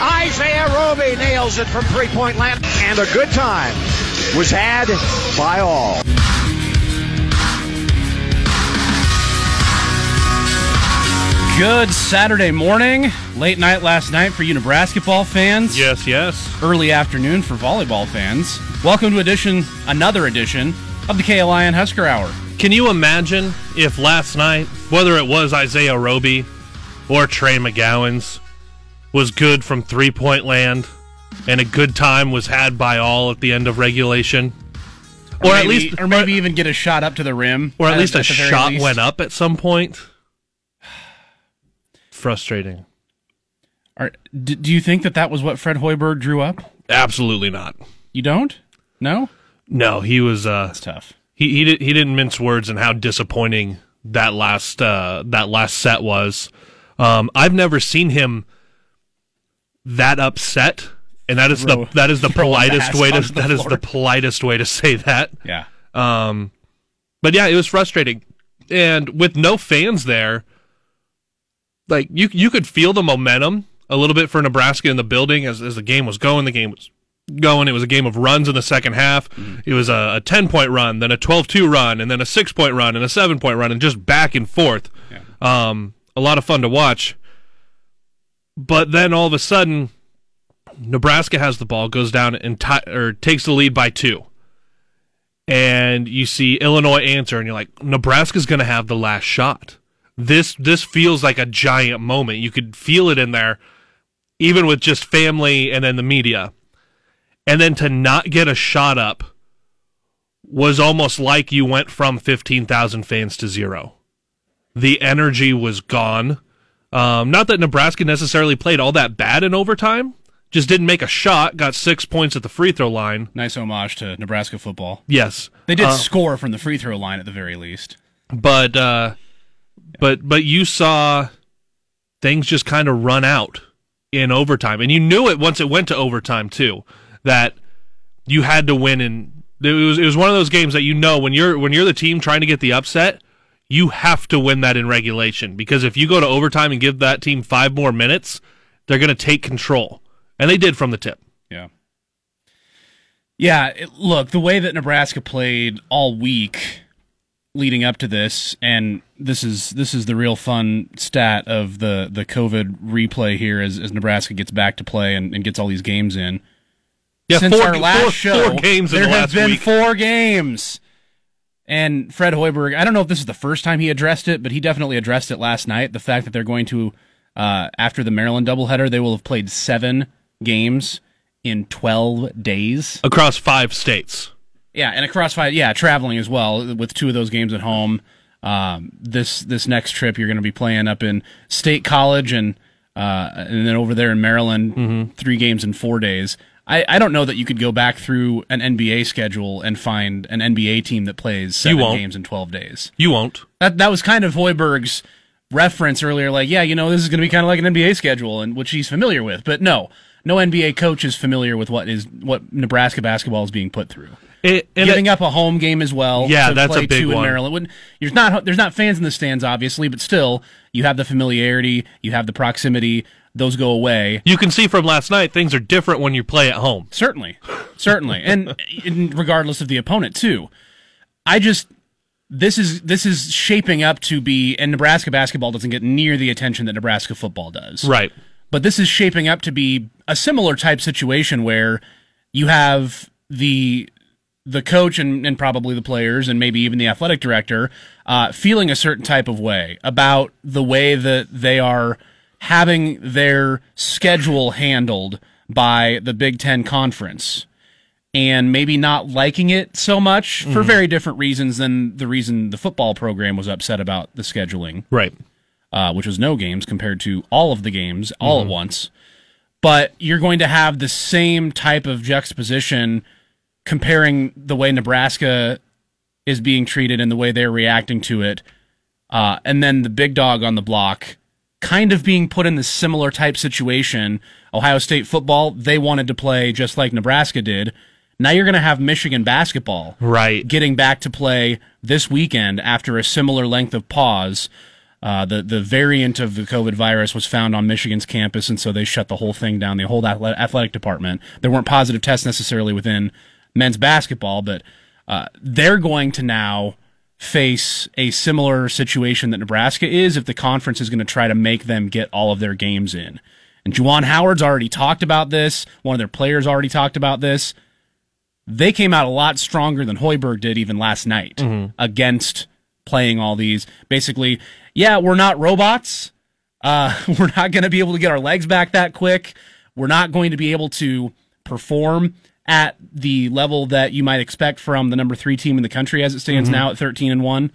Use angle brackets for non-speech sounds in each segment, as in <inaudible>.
Isaiah Roby nails it from three point land. And a good time was had by all. Good Saturday morning. Late night last night for you Nebraska ball fans. Yes, yes. Early afternoon for volleyball fans. Welcome to edition, another edition of the KLIN Husker Hour. Can you imagine if last night, whether it was Isaiah Roby or Trey McGowens, was good from three point land and a good time was had by all at the end of regulation? Or, at maybe- least or maybe even get a shot up to the rim. or at least a shot least. went up at some point. <sighs> Frustrating. Are, do you think that that was what Fred Hoiberg drew up? Absolutely not. You don't? No? No, he was uh It's tough. he he, did, he didn't mince words in how disappointing that last uh, that last set was. Um, I've never seen him that upset, and that is Throw- <laughs> the that is the politest way to that is the politest way to say that. Yeah. Um, but yeah, it was frustrating, and with no fans there, like you you could feel the momentum a little bit for Nebraska in the building as as the game was going. The game was going. It was a game of runs in the second half. It was a, a 10 point run, then a 12 2 run, and then a 6 point run, and a 7 point run, and just back and forth. Yeah. Um, a lot of fun to watch. But then all of a sudden, Nebraska has the ball, goes down and ti or takes the lead by two. And you see Illinois answer, and you're like, Nebraska's going to have the last shot. This this feels like a giant moment. You could feel it in there, even with just family and then the media and then to not get a shot up was almost like you went from 15,000 fans to zero. The energy was gone. Um, not that Nebraska necessarily played all that bad in overtime, just didn't make a shot, got six points at the free throw line. Nice homage to Nebraska football. Yes. They did Uh, score from the free throw line at the very least. but uh, but but you saw things just kind of run out in overtime, and you knew it once it went to overtime too that you had to win. And it was it was one of those games that you know when you're when you're the team trying to get the upset, you have to win that in regulation because if you go to overtime and give that team five more minutes, they're going to take control, and they did from the tip. Yeah. Yeah, it, look, the way that Nebraska played all week leading up to this and this is this is the real fun stat of the the COVID replay here as, as Nebraska gets back to play and, and gets all these games in. Yeah, Since four, our last four- show, four games there the have been week. four games. And Fred Hoiberg, I don't know if this is the first time he addressed it, but he definitely addressed it last night. The fact that they're going to, uh, after the Maryland doubleheader, they will have played seven games in 12 days. across five states. Yeah, and across five, yeah, traveling as well with two of those games at home. Um, this this next trip you're going to be playing up in State College and uh, and then over there in Maryland, three games in four days. I, I don't know that you could go back through an NBA schedule and find an NBA team that plays seven games in 12 days. You won't. That that was kind of Hoiberg's reference earlier, like, yeah, you know, this is going to be kind of like an NBA schedule, and which he's familiar with. But no, no NBA coach is familiar with what is what Nebraska basketball is being put through. It, Giving it- up a home game as well. Yeah, to that's a big two in one. Maryland. When- There's not there's not fans in the stands, obviously, but still, you have the familiarity, you have the proximity. Those go away. you can see from last night things are different when you play at home. Certainly, certainly, and <laughs> in, regardless of the opponent too. I just this is this is shaping up to be, and Nebraska basketball doesn't get near the attention that Nebraska football does. Right. But this is shaping up to be a similar type situation where you have the the coach and, and probably the players and maybe even the athletic director uh, feeling a certain type of way about the way that they are having their schedule handled by the Big Ten Conference and maybe not liking it so much for very different reasons than the reason the football program was upset about the scheduling Right. uh, which was no games compared to all of the games all at once. But you're going to have the same type of juxtaposition comparing the way Nebraska is being treated and the way they're reacting to it, uh, and then the big dog on the block kind of being put in the similar type situation. Ohio State football, they wanted to play just like Nebraska did. Now you're going to have Michigan basketball Right. getting back to play this weekend after a similar length of pause. Uh, the the variant of the COVID virus was found on Michigan's campus, and so they shut the whole thing down. The whole athletic department. There weren't positive tests necessarily within men's basketball, but uh, they're going to now face a similar situation that Nebraska is if the conference is going to try to make them get all of their games in. And Juwan Howard's already talked about this. One of their players already talked about this they came out a lot stronger than Hoiberg did even last night against playing all these. Basically, yeah, we're not robots. Uh, <laughs> we're not going to be able to get our legs back that quick. We're not going to be able to perform at the level that you might expect from the number three team in the country as it stands now at 13 and one.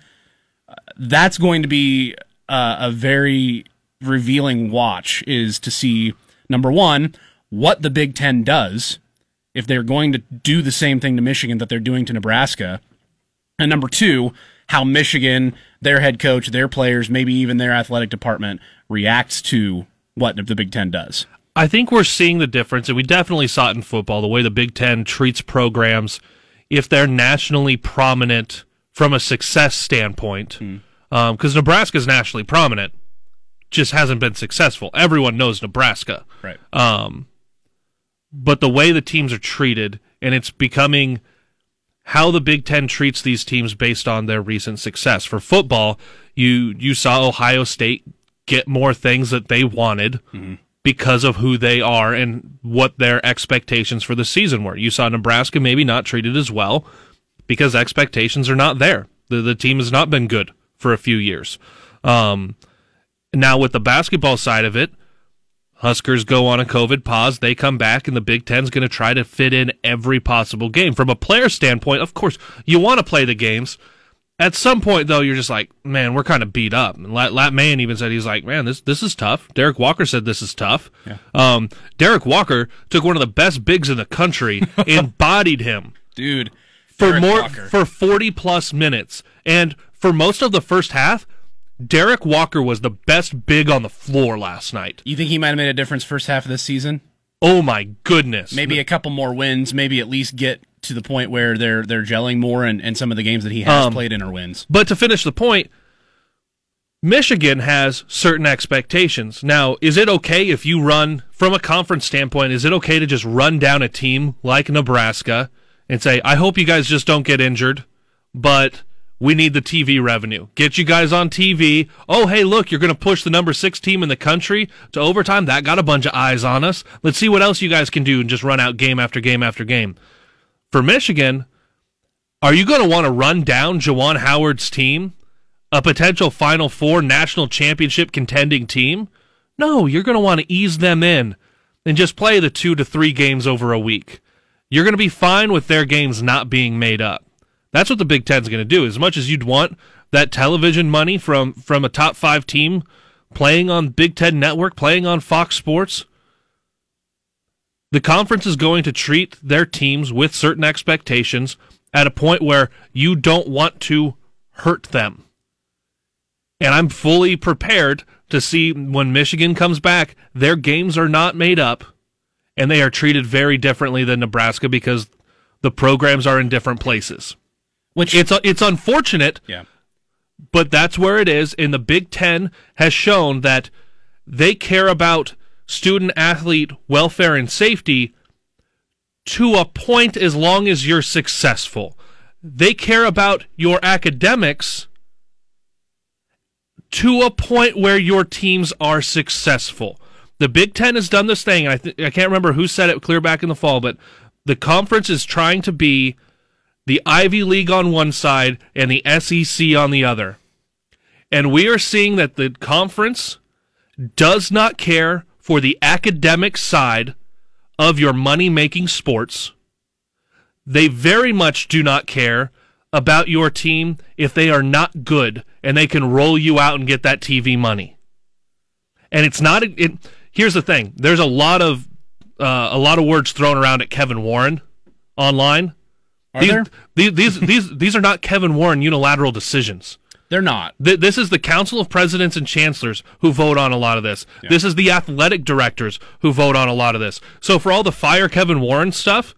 Uh, That's going to be uh, a very revealing watch is to see number one, what the Big Ten does if they're going to do the same thing to Michigan that they're doing to Nebraska. And number two, how Michigan, their head coach, their players, maybe even their athletic department reacts to what the Big Ten does. I think we're seeing the difference, and we definitely saw it in football, the way the Big Ten treats programs if they're nationally prominent from a success standpoint. Hmm. Um, because Nebraska is nationally prominent, just hasn't been successful. Everyone knows Nebraska. Right. Um, but the way the teams are treated, and it's becoming how the Big Ten treats these teams based on their recent success. For football, you you saw Ohio State get more things that they wanted mm-hmm. Because of who they are and what their expectations for the season were. You saw Nebraska maybe not treated as well because expectations are not there. The the team has not been good for a few years. Um, now with the basketball side of it, Huskers go on a COVID pause. They come back, and the Big Ten's going to try to fit in every possible game. From a player standpoint, of course, you want to play the games. At some point, though, you're just like, man, we're kind of beat up. And Lat, Lat Mayen even said he's like, man, this this is tough. Derek Walker said this is tough. Um, Derek Walker took one of the best bigs in the country <laughs> and bodied him Dude, for Derek more Walker. for 40 plus minutes and for most of the first half Derek Walker was the best big on the floor last night. you think he might have made a difference first half of this season? Oh my goodness. Maybe a couple more wins, maybe at least get to the point where they're they're gelling more and, and some of the games that he has Um, played in are wins. But to finish the point, Michigan has certain expectations. Now, is it okay if you run from a conference standpoint, is it okay to just run down a team like Nebraska and say, "I hope you guys just don't get injured, but we need the TV revenue. Get you guys on TV. Oh, hey, look, you're going to push the number 6 team in the country to overtime. That got a bunch of eyes on us. Let's see what else you guys can do and just run out game after game after game." For Michigan, are you going to want to run down Juwan Howard's team, a potential Final Four national championship contending team? No, you're going to want to ease them in and just play the two to three games over a week. You're going to be fine with their games not being made up. That's what the Big Ten's going to do. As much as you'd want that television money from from a top five team playing on Big Ten Network, playing on Fox Sports, the conference is going to treat their teams with certain expectations at a point where you don't want to hurt them. And I'm fully prepared to see when Michigan comes back, their games are not made up and they are treated very differently than Nebraska because the programs are in different places. Which It's it's unfortunate yeah. but that's where it is. And the Big Ten has shown that they care about student athlete welfare and safety to a point as long as you're successful. They care about your academics to a point where your teams are successful. The Big Ten has done this thing. I, th- I can't remember who said it clear back in the fall, but the conference is trying to be the Ivy League on one side and the SEC on the other. And we are seeing that the conference does not care for the academic side of your money making sports. They very much do not care about your team if they are not good and they can roll you out and get that TV money. And it's not it here's the thing. There's a lot of uh, a lot of words thrown around at Kevin Warren online Are these, there? These, these these these are not Kevin Warren unilateral decisions. They're not. Th- This is the Council of Presidents and Chancellors who vote on a lot of this. This is the athletic directors who vote on a lot of this. So for all the fire Kevin Warren stuff,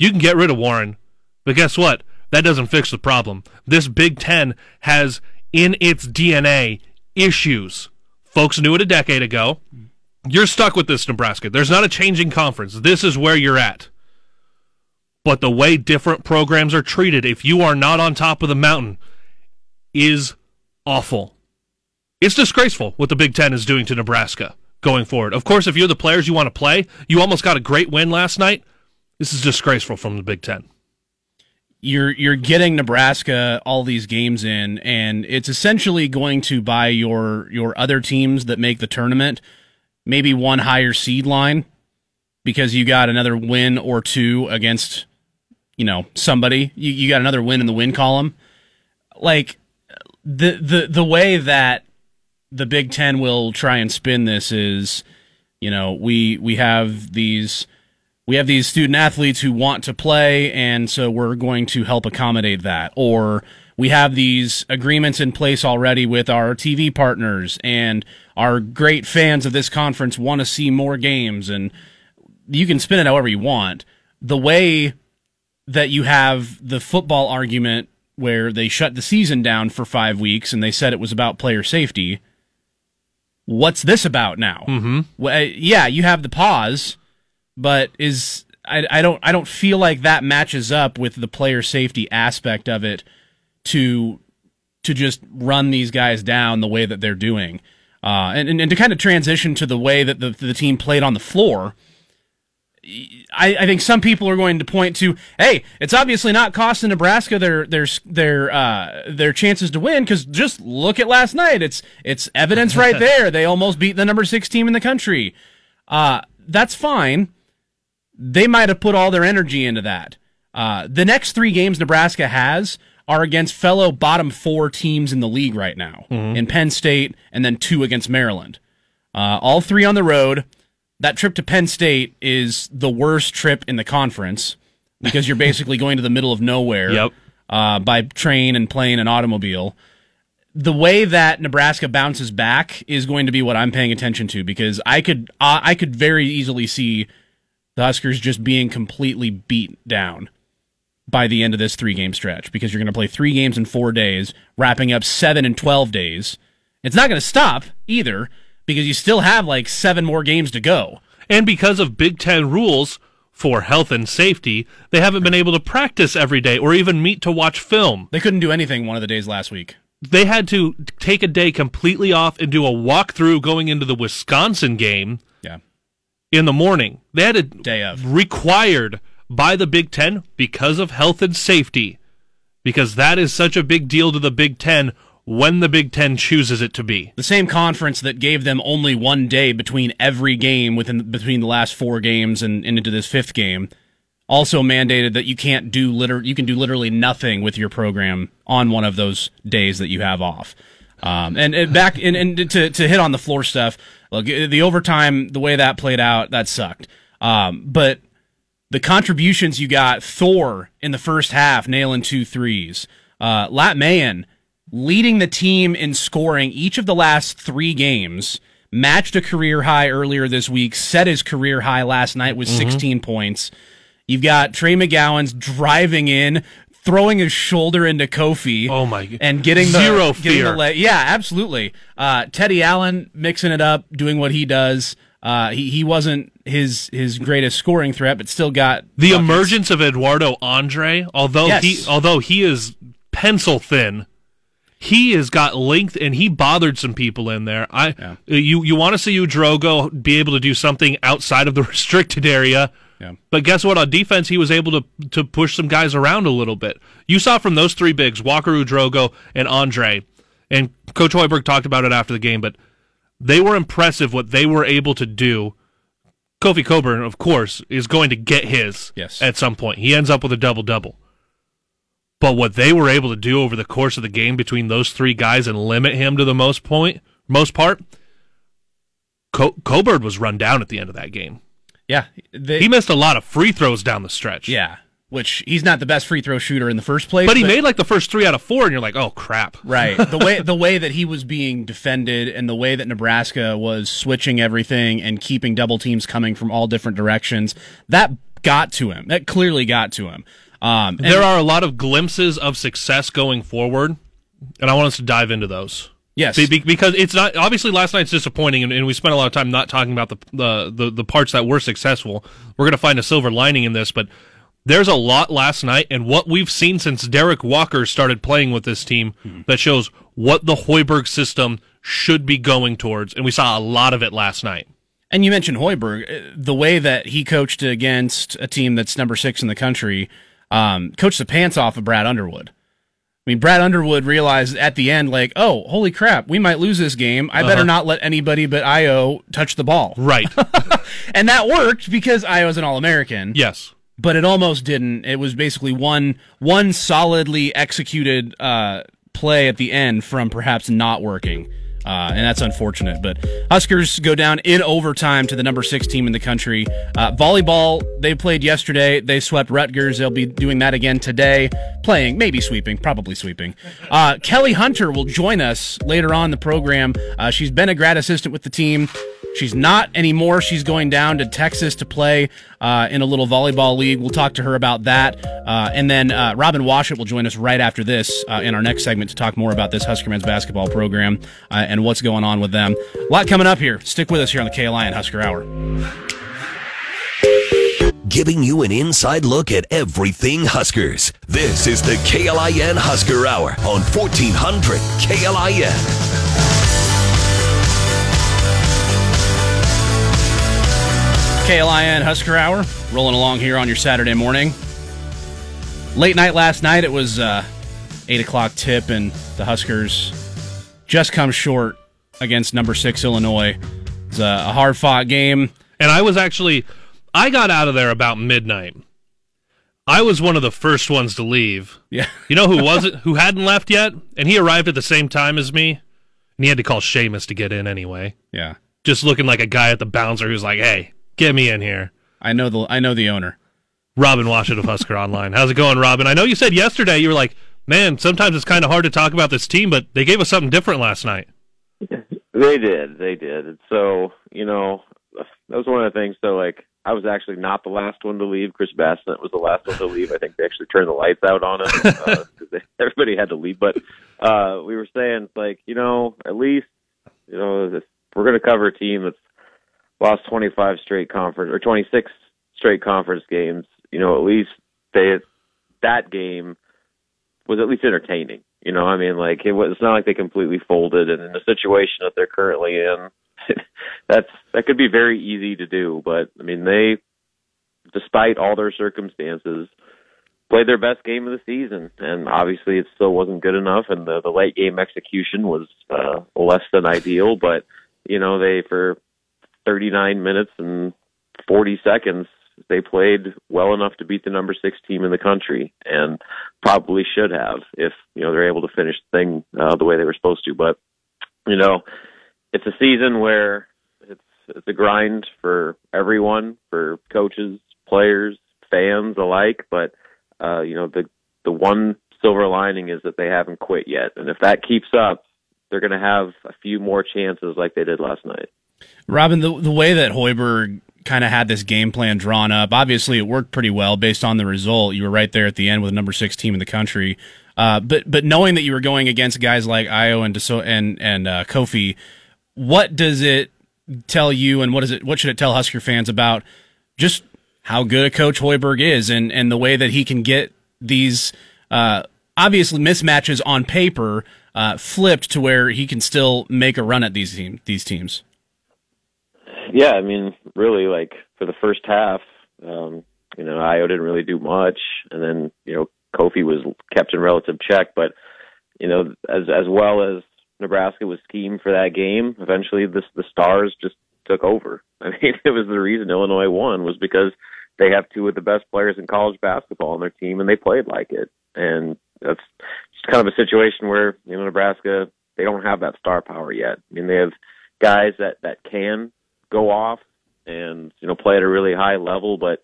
you can get rid of Warren. But guess what? That doesn't fix the problem. This Big Ten has in its DNA issues. Folks knew it a decade ago. You're stuck with this, Nebraska. There's not a changing conference. This is where you're at. But the way different programs are treated, if you are not on top of the mountain, is awful. It's disgraceful what the Big Ten is doing to Nebraska going forward. Of course, if you're the players you want to play, you almost got a great win last night. This is disgraceful from the Big Ten. you're you're getting Nebraska all these games in, and it's essentially going to buy your your other teams that make the tournament maybe one higher seed line because you got another win or two against you know somebody. You you got another win in the win column. Like the the the way that the Big Ten will try and spin this is, you know, we we have these we have these student athletes who want to play, and so we're going to help accommodate that. Or we have these agreements in place already with our TV partners, and our great fans of this conference want to see more games, and you can spin it however you want. The way that you have the football argument where they shut the season down for five weeks and they said it was about player safety. What's this about now? Mm-hmm. Well, yeah, you have the pause, but is I, I don't I don't feel like that matches up with the player safety aspect of it to to just run these guys down the way that they're doing, uh, and, and and to kind of transition to the way that the the team played on the floor. I, I think some people are going to point to, hey, it's obviously not costing Nebraska their their their uh, their chances to win because just look at last night. It's it's evidence right <laughs> there. They almost beat the number six team in the country. Uh, that's fine. They might have put all their energy into that. Uh, the next three games Nebraska has are against fellow bottom four teams in the league right now, in Penn State, and then two against Maryland. Uh, all three on the road that trip to Penn State is the worst trip in the conference because you're basically going to the middle of nowhere Yep. uh, by train and plane and automobile. The way that Nebraska bounces back is going to be what I'm paying attention to because I could uh, I could very easily see the Huskers just being completely beat down by the end of this three game stretch because you're going to play three games in four days, wrapping up seven and 12 days. It's not going to stop either because you still have like seven more games to go. And because of Big Ten rules for health and safety, they haven't been able to practice every day or even meet to watch film. They couldn't do anything one of the days last week. They had to take a day completely off and do a walkthrough going into the Wisconsin game Yeah. in the morning. They had a Day of. required by the Big Ten because of health and safety, because that is such a big deal to the Big Ten when the Big Ten chooses it to be. The same conference that gave them only one day between every game within between the last four games and, and into this fifth game also mandated that you can't do liter you can do literally nothing with your program on one of those days that you have off. Um, and, and back and, and to to hit on the floor stuff, look the overtime the way that played out that sucked. Um, but the contributions you got Thor in the first half nailing two threes. Uh, Lat Mayen leading the team in scoring each of the last three games. Matched a career high earlier this week. Set his career high last night with 16 points. You've got Trey McGowens driving in, throwing his shoulder into Kofi. Oh my g- And getting the, Zero getting the fear. yeah, absolutely. Uh, Teddy Allen mixing it up, doing what he does. Uh, he he wasn't his his greatest scoring threat, but still got The buckets. emergence of Eduardo Andre, although Yes. he although he is pencil thin, he has got length and he bothered some people in there. I Yeah. you you want to see Ouedraogo be able to do something outside of the <laughs> restricted area. Yeah. But guess what? On defense, he was able to to push some guys around a little bit. You saw from those three bigs, Walker Ouedraogo and Andre, and Coach Hoiberg talked about it after the game, but they were impressive what they were able to do. Kofi Cockburn, of course, is going to get his Yes. at some point. He ends up with a double double. But what they were able to do over the course of the game between those three guys and limit him to the most point, most part, Co- Cockburn was run down at the end of that game. Yeah, they, He missed a lot of free throws down the stretch. yeah. which he's not the best free throw shooter in the first place. But he made like the first three out of four, and you're like, oh crap. Right. The way <laughs> the way that he was being defended and the way that Nebraska was switching everything and keeping double teams coming from all different directions, that got to him. That clearly got to him. Um, there are a lot of glimpses of success going forward, and I want us to dive into those. Yes, Be- be- because it's not obviously last night's disappointing, and, and we spent a lot of time not talking about the, the the the parts that were successful. We're going to find a silver lining in this, but there's a lot last night, and what we've seen since Derek Walker started playing with this team that shows what the Hoiberg system should be going towards, and we saw a lot of it last night. And you mentioned Hoiberg, uh, the way that he coached against a team that's number six in the country, um, coached the pants off of Brad Underwood. I mean, Brad Underwood realized at the end, like, oh, holy crap, we might lose this game. I better not let anybody but Ayo touch the ball. Right? <laughs> And that worked because I.O. Ayo's an All American. yes. but it almost didn't. It was basically one one solidly executed uh, play at the end from perhaps not working. Uh, and that's unfortunate. But Huskers go down in overtime to the number six team in the country. Uh, volleyball, they played yesterday. They swept Rutgers. They'll be doing that again today. Playing, maybe sweeping, probably sweeping. Uh, Kelly Hunter will join us later on the program. Uh, she's been a grad assistant with the team. She's not anymore. She's going down to Texas to play uh, in a little volleyball league. We'll talk to her about that. Uh, and then uh, Robin Washut will join us right after this uh, in our next segment to talk more about this Husker men's basketball program uh, and what's going on with them. A lot coming up here. Stick with us here on the KLIN Husker Hour. Giving you an inside look at everything Huskers. This is the KLIN Husker Hour on 1400 KLIN. KLIN Husker Hour rolling along here on your Saturday morning. Late night last night, it was uh, 8 o'clock tip, and the Huskers just come short against number six Illinois. It's a, a hard fought game. And I was actually, I got out of there about midnight. I was one of the first ones to leave. Yeah. <laughs> You know who wasn't, who hadn't left yet? And he arrived at the same time as me. And he had to call Seamus to get in anyway. Yeah. Just looking like a guy at the bouncer who's like, hey, get me in here. I know the I know the owner. Robin Washut of Husker Online. How's it going, Robin? I know you said yesterday you were like, man, sometimes it's kind of hard to talk about this team, but they gave us something different last night. They did, they did. And so, you know, that was one of the things. So, like, I was actually not the last one to leave. Chris Basnett was the last one to leave. I think they actually turned the lights out on us because uh, <laughs> everybody had to leave. But uh, we were saying, like, you know, at least, you know, if we're going to cover a team that's lost 25 straight conference or 26 straight conference games, you know, at least they that game was at least entertaining. You know, I mean, like it was it's not like they completely folded, and in the situation that they're currently in, <laughs> that's that could be very easy to do. But I mean, they, despite all their circumstances, played their best game of the season, and obviously it still wasn't good enough, and the the late game execution was uh, less than ideal. But you know, they for 39 minutes and 40 seconds they played well enough to beat the number six team in the country and probably should have if you know they're able to finish the thing uh, the way they were supposed to. But you know it's a season where it's it's a grind for everyone for coaches players fans alike. But uh you know the the one silver lining is that they haven't quit yet. And if that keeps up they're going to have a few more chances like they did last night Robin, the the way that Hoiberg kind of had this game plan drawn up, obviously it worked pretty well based on the result. You were right there at the end with the number six team in the country. Uh, but but knowing that you were going against guys like Ayo and Deso- and and uh, Kofi, what does it tell you, and what is it? What should it tell Husker fans about just how good a coach Hoiberg is, and and the way that he can get these uh, obviously mismatches on paper uh, flipped to where he can still make a run at these team these teams. Yeah, I mean, really, like for the first half, um, you know, Ayo didn't really do much, and then you know, Kofi was kept in relative check. But you know, as as well as Nebraska was schemed for that game, eventually the the Stars just took over. <laughs> I mean, it was the reason Illinois won was because they have two of the best players in college basketball on their team, and they played like it. And that's just kind of a situation where you know Nebraska they don't have that star power yet. I mean, they have guys that that can go off and you know play at a really high level, but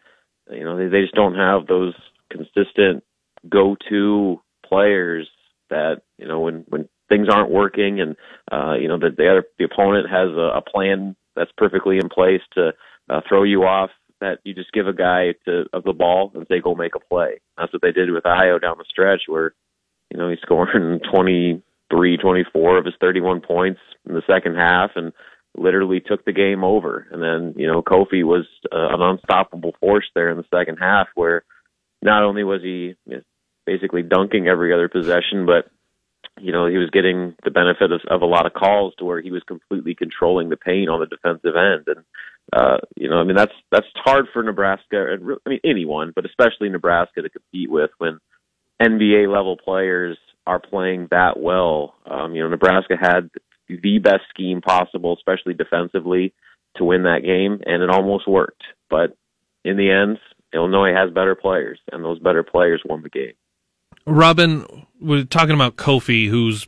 you know they, they just don't have those consistent go-to players that you know when when things aren't working and uh, you know that the other the opponent has a, a plan that's perfectly in place to uh, throw you off. That you just give a guy to of the ball and say go make a play. That's what they did with Ayo down the stretch, where you know he's scoring <laughs> 23, 24 of his 31 points in the second half, and literally took the game over. And then you know Kofi was uh, an unstoppable force there in the second half, where not only was he basically dunking every other possession, but you know, he was getting the benefit of, of a lot of calls to where he was completely controlling the paint on the defensive end. And, uh, you know, I mean, that's, that's hard for Nebraska and I mean, anyone, but especially Nebraska to compete with when NBA level players are playing that well. Um, you know, Nebraska had the best scheme possible, especially defensively to win that game and it almost worked. But in the end, Illinois has better players and those better players won the game. Robin, we're talking about Kofi, who's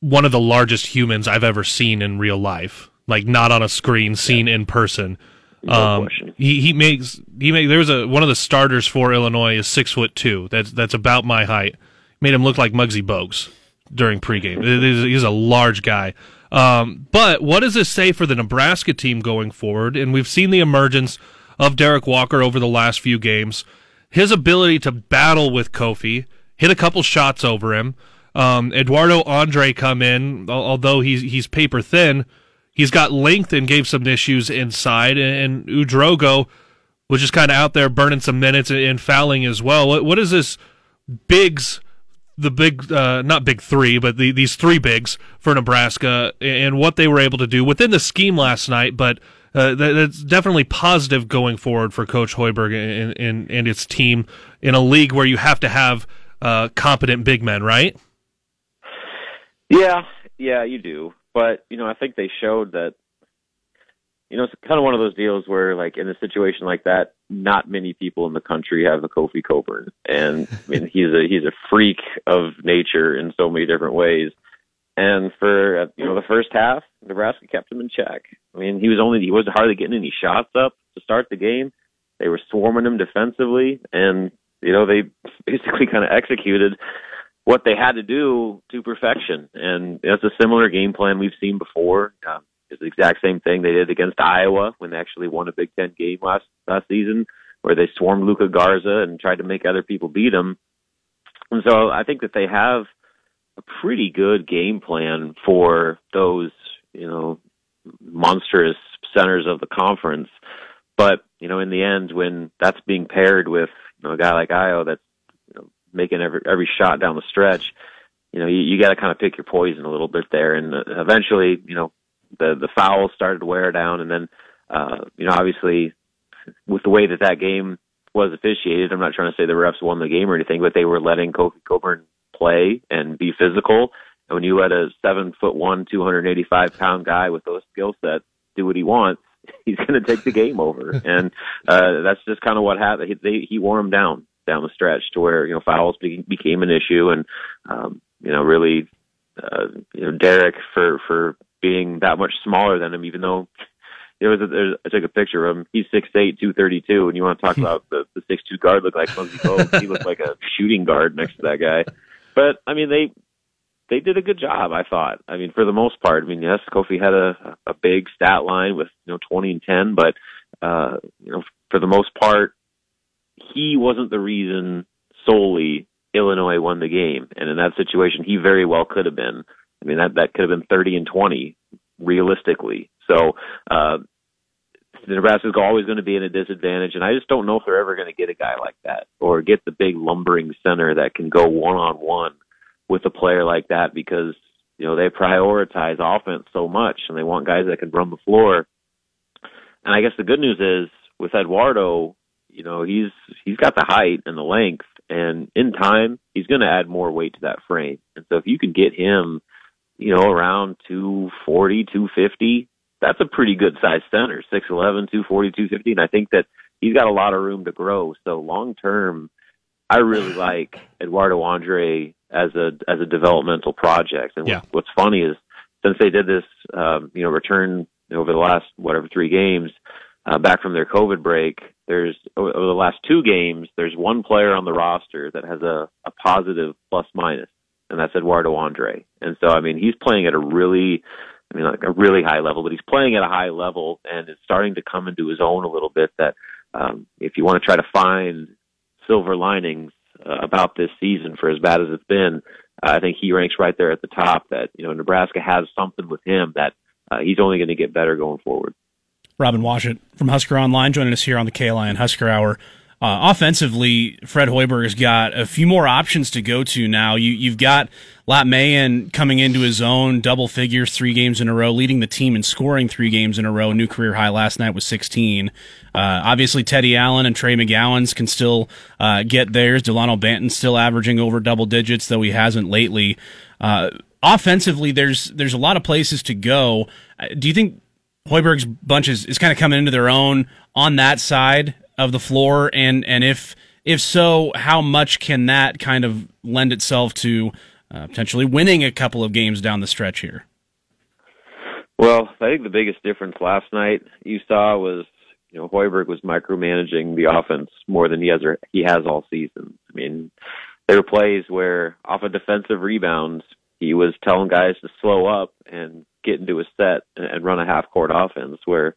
one of the largest humans I've ever seen in real life, like not on a screen, seen yeah. in person. No um, he he makes he make there's a one of the starters for Illinois is six foot two. That's that's about my height. Made him look like Muggsy Bogues during pregame. He's a large guy. Um, but what does this say for the Nebraska team going forward? And we've seen the emergence of Derek Walker over the last few games his ability to battle with Kofi, hit a couple shots over him. Um, Eduardo Andre come in, although he's he's paper thin, he's got length and gave some issues inside. And, and Ouedraogo was just kind of out there burning some minutes and, fouling as well. What, what is this bigs? The big, uh, not big three, but the, these three bigs for Nebraska and what they were able to do within the scheme last night. But uh, that, that's definitely positive going forward for Coach Hoiberg and, and, and its team in a league where you have to have uh, competent big men, right? Yeah, yeah, you do. But you know, I think they showed that. You know, it's kind of one of those deals where, like, in a situation like that, not many people in the country have a Kofi Cockburn, and I mean, <laughs> he's a he's a freak of nature in so many different ways. And for you know the first half, Nebraska kept him in check. I mean, he was only he wasn't hardly getting any shots up to start the game. They were swarming him defensively, and you know they <laughs> basically kind of executed what they had to do to perfection. And that's a similar game plan we've seen before. Um, it's the exact same thing they did against Iowa when they actually won a Big Ten game last last season, where they swarmed Luka Garza and tried to make other people beat him. And so I think that they have a pretty good game plan for those, you know, monstrous centers of the conference. But, you know, in the end, when that's being paired with, you know, a guy like Ayo that's you know, making every, every shot down the stretch, you know, you, you got to kind of pick your poison a little bit there. And uh, eventually, you know, the, the fouls started to wear down. And then, uh, you know, obviously with the way that that game was officiated, I'm not trying to say the refs won the game or anything, but they were letting Kofi Cockburn play and be physical. And when you let a seven foot one, 285 pound guy with those skill sets do what he wants, <laughs> he's going to take the game over. <laughs> and uh, that's just kind of what happened. He, they, he wore him down down the stretch to where you know fouls be, became an issue, and um, you know really, uh, you know Derek for for being that much smaller than him, even though there was a, there, I took a picture of him. He's six eight, two thirty two, and you want to talk <laughs> about the the six two guard look like Muggsy Bogues. he looked like a shooting guard next to that guy. But I mean, they they did a good job. I thought. I mean, for the most part. I mean, yes, Kofi had a a big stat line with you know twenty and ten, but uh, you know, for the most part, he wasn't the reason solely Illinois won the game. And in that situation, he very well could have been. I mean, that that could have been thirty and twenty realistically. So. uh Nebraska's always going to be in a disadvantage, and I just don't know if they're ever going to get a guy like that or get the big lumbering center that can go one on one with a player like that because you know they prioritize offense so much and they want guys that can run the floor. And I guess the good news is with Eduardo, you know he's he's got the height and the length, and in time he's going to add more weight to that frame. And so if you can get him, you know, around two forty, two fifty that's a pretty good sized center, 6'11", 240, 250. And I think that he's got a lot of room to grow. So long term, I really <laughs> like Eduardo Andre as a as a developmental project. And yeah. what's funny is since they did this, um, you know, return over the last whatever three games uh, back from their COVID break, there's over the last two games, there's one player on the roster that has a, a positive plus minus, and that's Eduardo Andre. And so, I mean, he's playing at a really, I mean, like a really high level, but he's playing at a high level and it's starting to come into his own a little bit. That um, if you want to try to find silver linings uh, about this season, for as bad as it's been, uh, I think he ranks right there at the top. That you know, Nebraska has something with him that uh, he's only going to get better going forward. Robin Washut from Husker Online joining us here on the KLIN Husker Hour. Uh, offensively, Fred Hoiberg has got a few more options to go to now. You, you've got Lat Mayen coming into his own double figures three games in a row, leading the team in scoring three games in a row. New career high last night was 16. Uh, obviously, Teddy Allen and Trey McGowens can still uh, get theirs. Delano Banton still averaging over double digits, though he hasn't lately. Uh, offensively, there's there's a lot of places to go. Uh, do you think Hoiberg's bunch is, is kind of coming into their own on that side of the floor, and and if if so, how much can that kind of lend itself to uh, potentially winning a couple of games down the stretch here? Well, I think the biggest difference last night you saw was you know Hoiberg was micromanaging the offense more than he has he has all season. I mean, there were plays where off of defensive rebounds he was telling guys to slow up and get into a set and run a half court offense where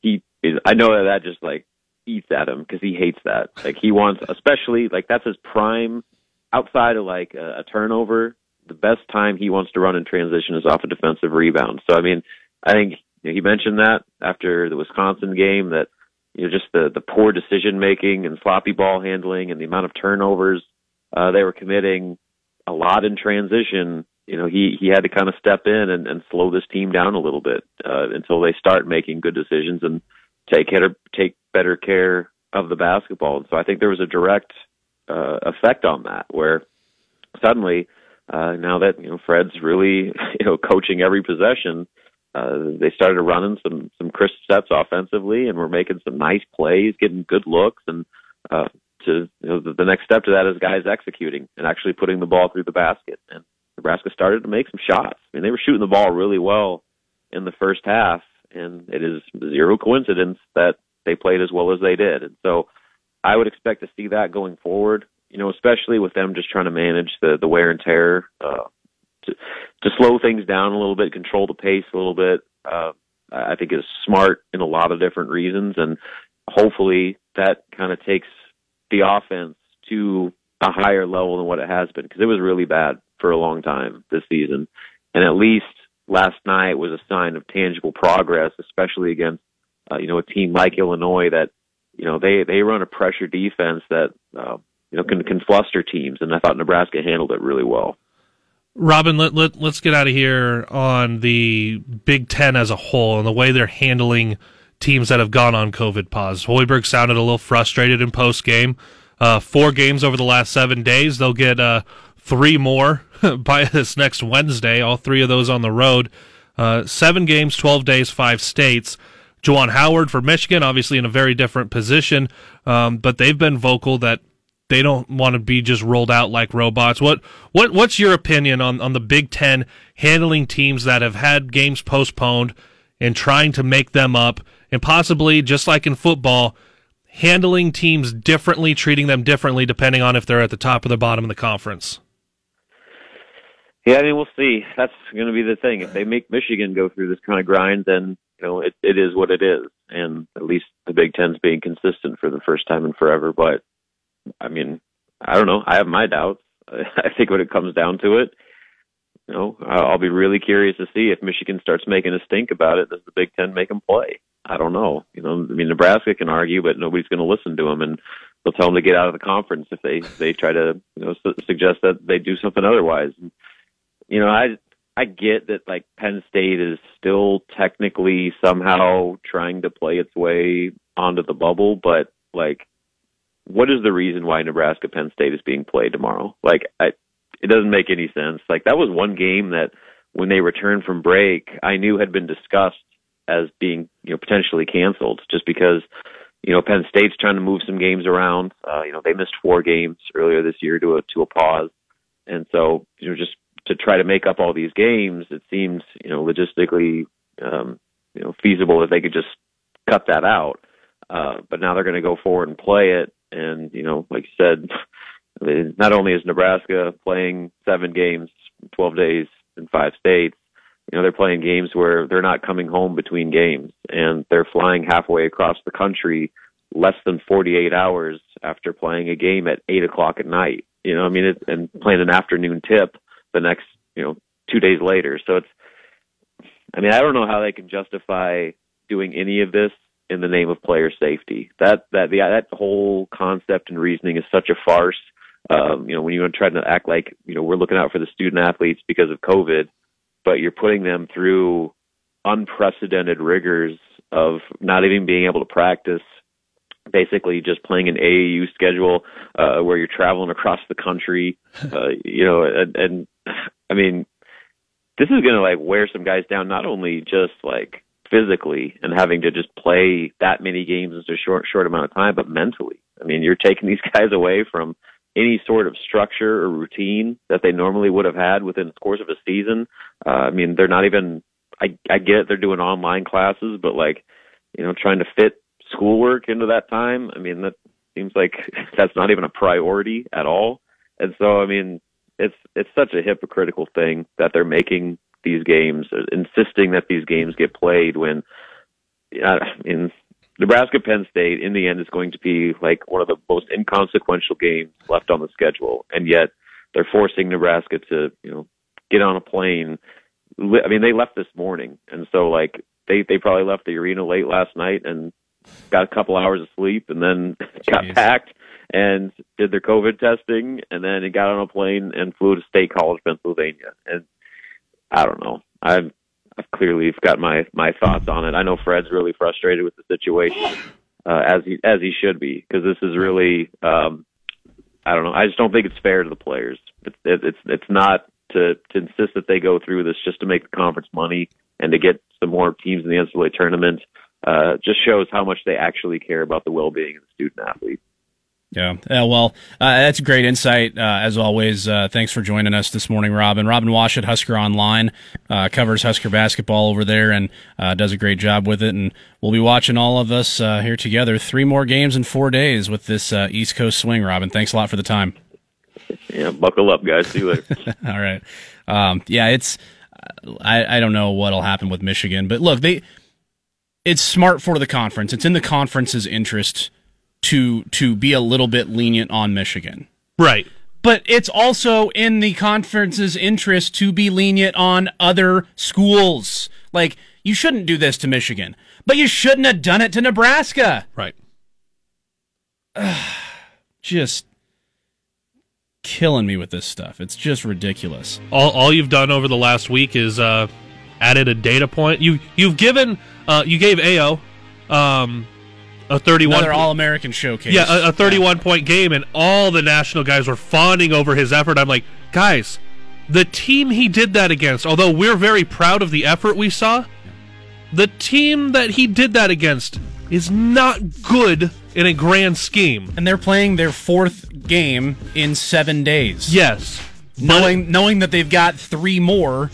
he I know that that just like eats at him because he hates that. Like he wants, especially like that's his prime outside of like a, a turnover. The best time he wants to run in transition is off a defensive rebound. So I mean, I think you know, he mentioned that after the Wisconsin game that you know just the the poor decision making and sloppy ball handling and the amount of turnovers uh, they were committing a lot in transition you know he he had to kind of step in and, and slow this team down a little bit uh, until they start making good decisions and take care take better care of the basketball. And so I think there was a direct uh, effect on that where suddenly uh, now that you know Fred's really <laughs> you know coaching every possession. Uh, they started running some some crisp sets offensively, and we're making some nice plays, getting good looks, and uh, to you know the, the next step to that is guys executing and actually putting the ball through the basket. And Nebraska started to make some shots. I mean, they were shooting the ball really well in the first half, and it is zero coincidence that they played as well as they did. And so I would expect to see that going forward, you know, especially with them just trying to manage the, the wear and tear, uh, to, to slow things down a little bit, control the pace a little bit. Uh, I think is smart in a lot of different reasons. And hopefully that kind of takes the offense to a higher level than what it has been because it was really bad for a long time this season. And at least last night was a sign of tangible progress, especially against uh, you know a team like Illinois that you know they they run a pressure defense that uh, you know can can fluster teams, and I thought Nebraska handled it really well. Robin, let, let, let's get out of here on the Big Ten as a whole and the way they're handling teams that have gone on COVID pause. Hoiberg sounded a little frustrated in post game. Uh, four games over the last seven days. They'll get uh, three more <laughs> by this next Wednesday, all three of those on the road. Uh, seven games, 12 days, five states. Juwan Howard for Michigan, obviously in a very different position, um, but they've been vocal that they don't want to be just rolled out like robots. What what what's your opinion on, on the Big Ten handling teams that have had games postponed and trying to make them up and possibly just like in football, handling teams differently, treating them differently depending on if they're at the top or the bottom of the conference? Yeah, I mean, we'll see. That's going to be the thing. If they make Michigan go through this kind of grind, then you know it, it is what it is. And at least the Big Ten's being consistent for the first time in forever. But I mean, I don't know. I have my doubts. <laughs> I think when it comes down to it, you know, I'll be really curious to see if Michigan starts making a stink about it. Does the Big Ten make them play? I don't know. You know, I mean, Nebraska can argue, but nobody's going to listen to them, and they'll tell them to get out of the conference if they they try to you know su- suggest that they do something otherwise. And, you know, I I get that like Penn State is still technically somehow trying to play its way onto the bubble, but like what is the reason why Nebraska Penn State is being played tomorrow? Like I it doesn't make any sense. Like that was one game that when they returned from break, I knew had been discussed as being, you know, potentially canceled just because you know, Penn State's trying to move some games around. Uh, you know, they missed four games earlier this year to a to a pause. And so, you know, just to try to make up all these games, it seems you know logistically um, you know feasible that they could just cut that out. uh, but now they're going to go forward and play it. And you know, like you said, <laughs> not only is Nebraska playing seven games, 12 days in five states, you know, they're playing games where they're not coming home between games and they're flying halfway across the country less than 48 hours after playing a game at eight o'clock at night. You know, I mean, it, and playing an afternoon tip the next, you know, two days later. So it's, I mean, I don't know how they can justify doing any of this in the name of player safety. That that the that whole concept and reasoning is such a farce. Um, you know, when you try to act like you know we're looking out for the student athletes because of COVID, but you're putting them through unprecedented rigors of not even being able to practice basically just playing an AAU schedule uh, where you're traveling across the country, <laughs> uh, you know, and, and <sighs> I mean, this is going to like wear some guys down, not only just like physically and having to just play that many games in a short, short amount of time, but mentally. I mean, you're taking these <laughs> guys away from any sort of structure or routine that they normally would have had within the course of a season. Uh, I mean, they're not even, I, I get it, they're doing online classes, but like, you know, trying to fit schoolwork into that time. I mean, that seems like <laughs> that's not even a priority at all. And so, I mean, it's it's such a hypocritical thing that they're making these games, uh, insisting that these games get played when, uh, in Nebraska Penn State, in the end, is going to be like one of the most inconsequential games left on the schedule, and yet they're forcing Nebraska to, you know, get on a plane. I mean, they left this morning, and so like they they probably left the arena late last night and got a couple hours of sleep and then <laughs> got packed and did their COVID testing and then he got on a plane and flew to State College, Pennsylvania. And I don't know. I've, I've clearly got my my thoughts on it. I know Fred's really frustrated with the situation, uh, as he as he should be, because this is really. Um, I don't know. I just don't think it's fair to the players. It's it, it's it's not to to insist that they go through this just to make the conference money and to get some more teams in the NCAA tournament uh, just shows how much they actually care about the well-being of the student athlete. Yeah. Uh, well, uh, that's a great insight, uh, as always. Uh, thanks for joining us this morning, Robin. Robin Washut, Husker Online, uh, covers Husker basketball over there and uh, does a great job with it. And we'll be watching all of us here together. Three more games in four days with this East Coast swing, Robin. Thanks a lot for the time. Yeah, buckle up, guys. See you later. <laughs> all right. Um, yeah, it's. I, I don't know what'll happen with Michigan, but look, they it's smart for the conference. It's in the conference's interest to to be a little bit lenient on Michigan. Right. But it's also in the conference's interest to be lenient on other schools. Like you shouldn't do this to Michigan, but you shouldn't have done it to Nebraska. Right. <sighs> just killing me with this stuff. It's just ridiculous. All all you've done over the last week is uh added a data point. You you've given uh, you gave Ayo um, a 31 Another All-American showcase. Yeah, a, a 31 point game and all the national guys were fawning over his effort. I'm like, "Guys, the team he did that against, although we're very proud of the effort we saw, the team that he did that against is not good in a grand scheme. And they're playing their fourth game in 7 days. Yes. Knowing knowing that they've got 3 more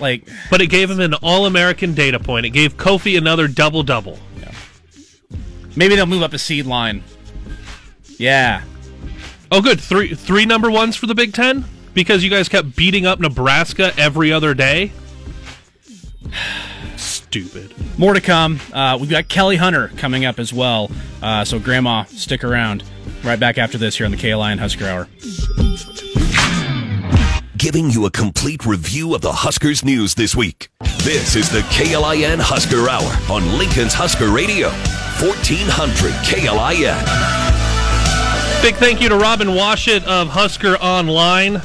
like, but it gave him an All-American data point. It gave Kofi another double double. Maybe they'll move up a seed line. Yeah. Oh, good. Three three number ones for the Big Ten because you guys kept beating up Nebraska every other day. <sighs> Stupid. More to come. Uh, we've got Kelly Hunter coming up as well. Uh, so, Grandma, stick around. Right back after this here on the KLIN Husker Hour giving you a complete review of the Huskers news this week. This is the KLIN Husker Hour on Lincoln's Husker Radio, 1400 KLIN. Big thank you to Robin Washut of Husker Online.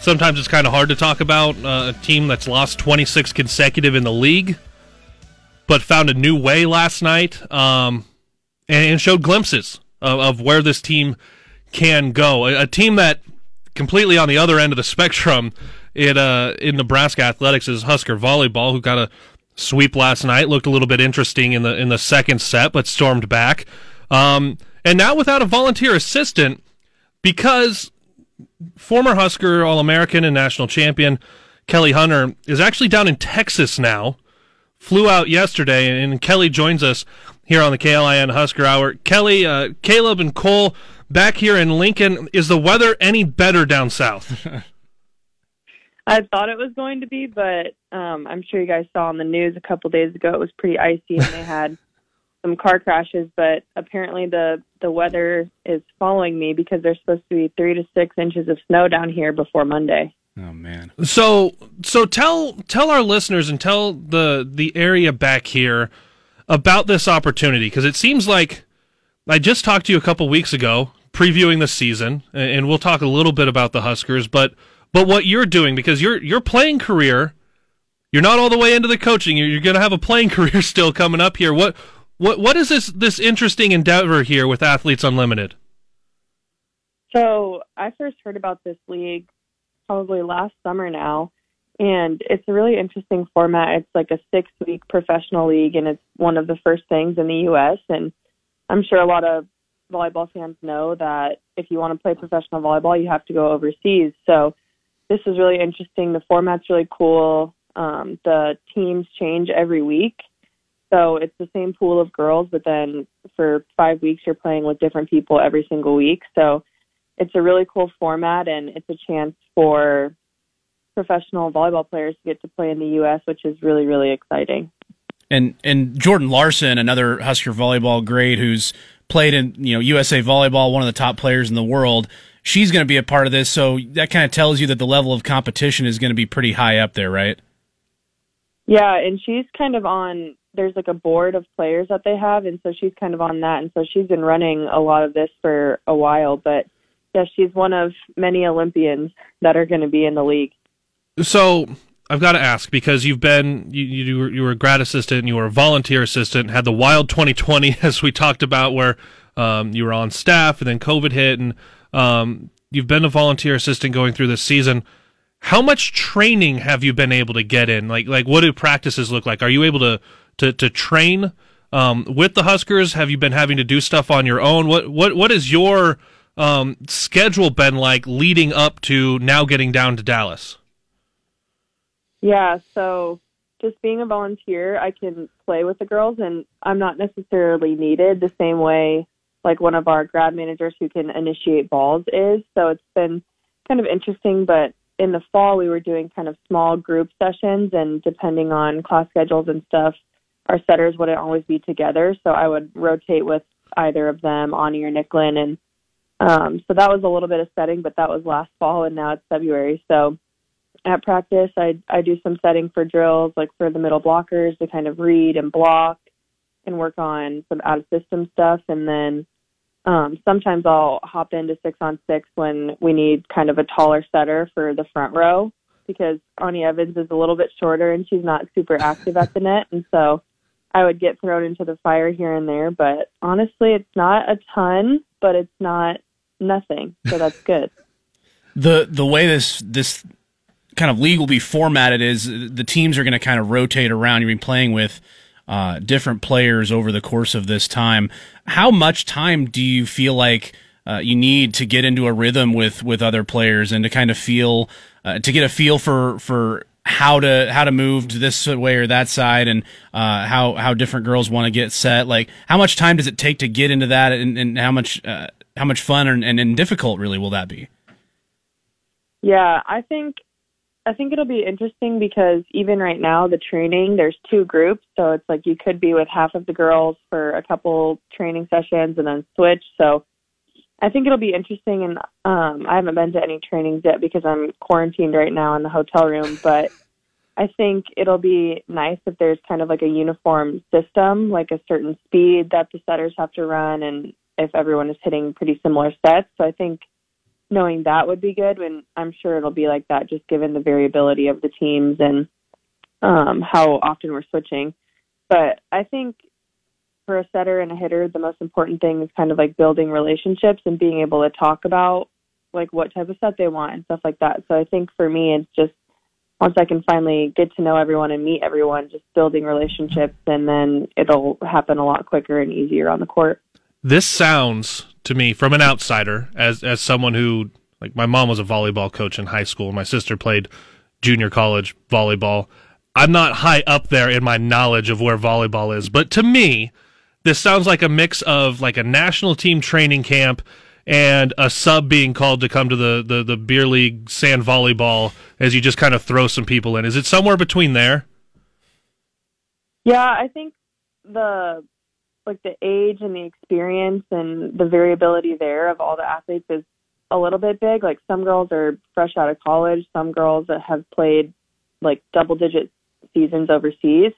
Sometimes it's kind of hard to talk about uh, a team that's lost 26 consecutive in the league, but found a new way last night um, and, showed glimpses of, of, where this team can go. A, a team that completely on the other end of the spectrum in uh, in Nebraska athletics is Husker volleyball, who got a sweep last night. Looked a little bit interesting in the in the second set, but stormed back. Um, and now without a volunteer assistant, because former Husker All American and national champion Kelly Hunter is actually down in Texas now. Flew out yesterday, and Kelly joins us here on the KLIN Husker Hour. Kelly, uh, Caleb, and Cole back here in Lincoln. Is the weather any better down south? <laughs> I thought it was going to be, but um, I'm sure you guys saw on the news a couple days ago it was pretty icy and they had <laughs> some car crashes. But apparently the the weather is following me because there's supposed to be three to six inches of snow down here before Monday. Oh man. So so tell tell our listeners and tell the the area back here about this opportunity because it seems like I just talked to you a couple weeks ago previewing the season and we'll talk a little bit about the Huskers but but what you're doing because your your playing career you're not all the way into the coaching you're, you're going to have a playing <laughs> career still coming up here what what what is this this interesting endeavor here with Athletes Unlimited So I first heard about this league probably last summer now, and it's a really interesting format. It's like a six week professional league, and it's one of the first things in the U.S. And I'm sure a lot of volleyball fans know that if you want to play professional volleyball, you have to go overseas. So this is really interesting. The format's really cool. Um, the teams change every week. So it's the same pool of girls, but then for five weeks, you're playing with different people every single week. So it's a really cool format and it's a chance for professional volleyball players to get to play in the U.S., which is really, really exciting. And and Jordan Larson, another Husker volleyball great who's played in you know USA volleyball, one of the top players in the world. She's going to be a part of this, so that kind of tells you that the level of competition is going to be pretty high up there, right? Yeah, and she's kind of on. There's like a board of players that they have, and so she's kind of on that, and so she's been running a lot of this for a while. But yeah, she's one of many Olympians that are going to be in the league. So I've got to ask because you've been you you were, you were a grad assistant, you were a volunteer assistant, had the wild 2020 <laughs> as we talked about, where um, you were on staff and then COVID hit, and um, you've been a volunteer assistant going through this season. How much training have you been able to get in? Like like what do practices look like? Are you able to to to train um, with the Huskers? Have you been having to do stuff on your own? What what what is your um, schedule been like leading up to now getting down to Dallas? Yeah, so just being a volunteer, I can play with the girls, and I'm not necessarily needed the same way like one of our grad managers who can initiate balls is. So it's been kind of interesting, but in the fall we were doing kind of small group sessions, and depending on class schedules and stuff, our setters wouldn't always be together. So I would rotate with either of them, Anni or Nicklin, and um, so that was a little bit of setting, but that was last fall, and now it's February. So at practice, I I do some setting for drills, like for the middle blockers to kind of read and block, and work on some out of system stuff, and then um, sometimes I'll hop into six on six when we need kind of a taller setter for the front row because Anni Evans is a little bit shorter and she's not super active at the net, and so I would get thrown into the fire here and there. But honestly, it's not a ton, but it's not nothing, so that's good. <laughs> the the way this this kind of league will be formatted is the teams are going to kind of rotate around. You've been playing with uh, different players over the course of this time. How much time do you feel like uh, you need to get into a rhythm with with other players and to kind of feel uh, to get a feel for for how to how to move to this way or that side and uh, how how different girls want to get set like how much time does it take to get into that and, and how much uh, how much fun and, and, and difficult really will that be Yeah, I think I think it'll be interesting because even right now the training there's two groups, so it's like you could be with half of the girls for a couple training sessions and then switch. So I think it'll be interesting and um I haven't been to any trainings yet because I'm quarantined right now in the hotel room, but I think it'll be nice if there's kind of like a uniform system, like a certain speed that the setters have to run and if everyone is hitting pretty similar sets. So I think knowing that would be good and I'm sure it'll be like that just given the variability of the teams and um how often we're switching. But I think for a setter and a hitter the most important thing is kind of like building relationships and being able to talk about like what type of set they want and stuff like that. So I think for me it's just once I can finally get to know everyone and meet everyone, just building relationships and then it'll happen a lot quicker and easier on the court. This sounds to me from an outsider as as someone who like my mom was a volleyball coach in high school, my sister played junior college volleyball. I'm not high up there in my knowledge of where volleyball is, but to me, this sounds like a mix of like a national team training camp and a sub being called to come to the, the, the beer league sand volleyball as you just kind of throw some people in. Is it somewhere between there? Yeah, I think the like the age and the experience and the variability there of all the athletes is a little bit big. Like some girls are fresh out of college, some girls that have played like double digit seasons overseas.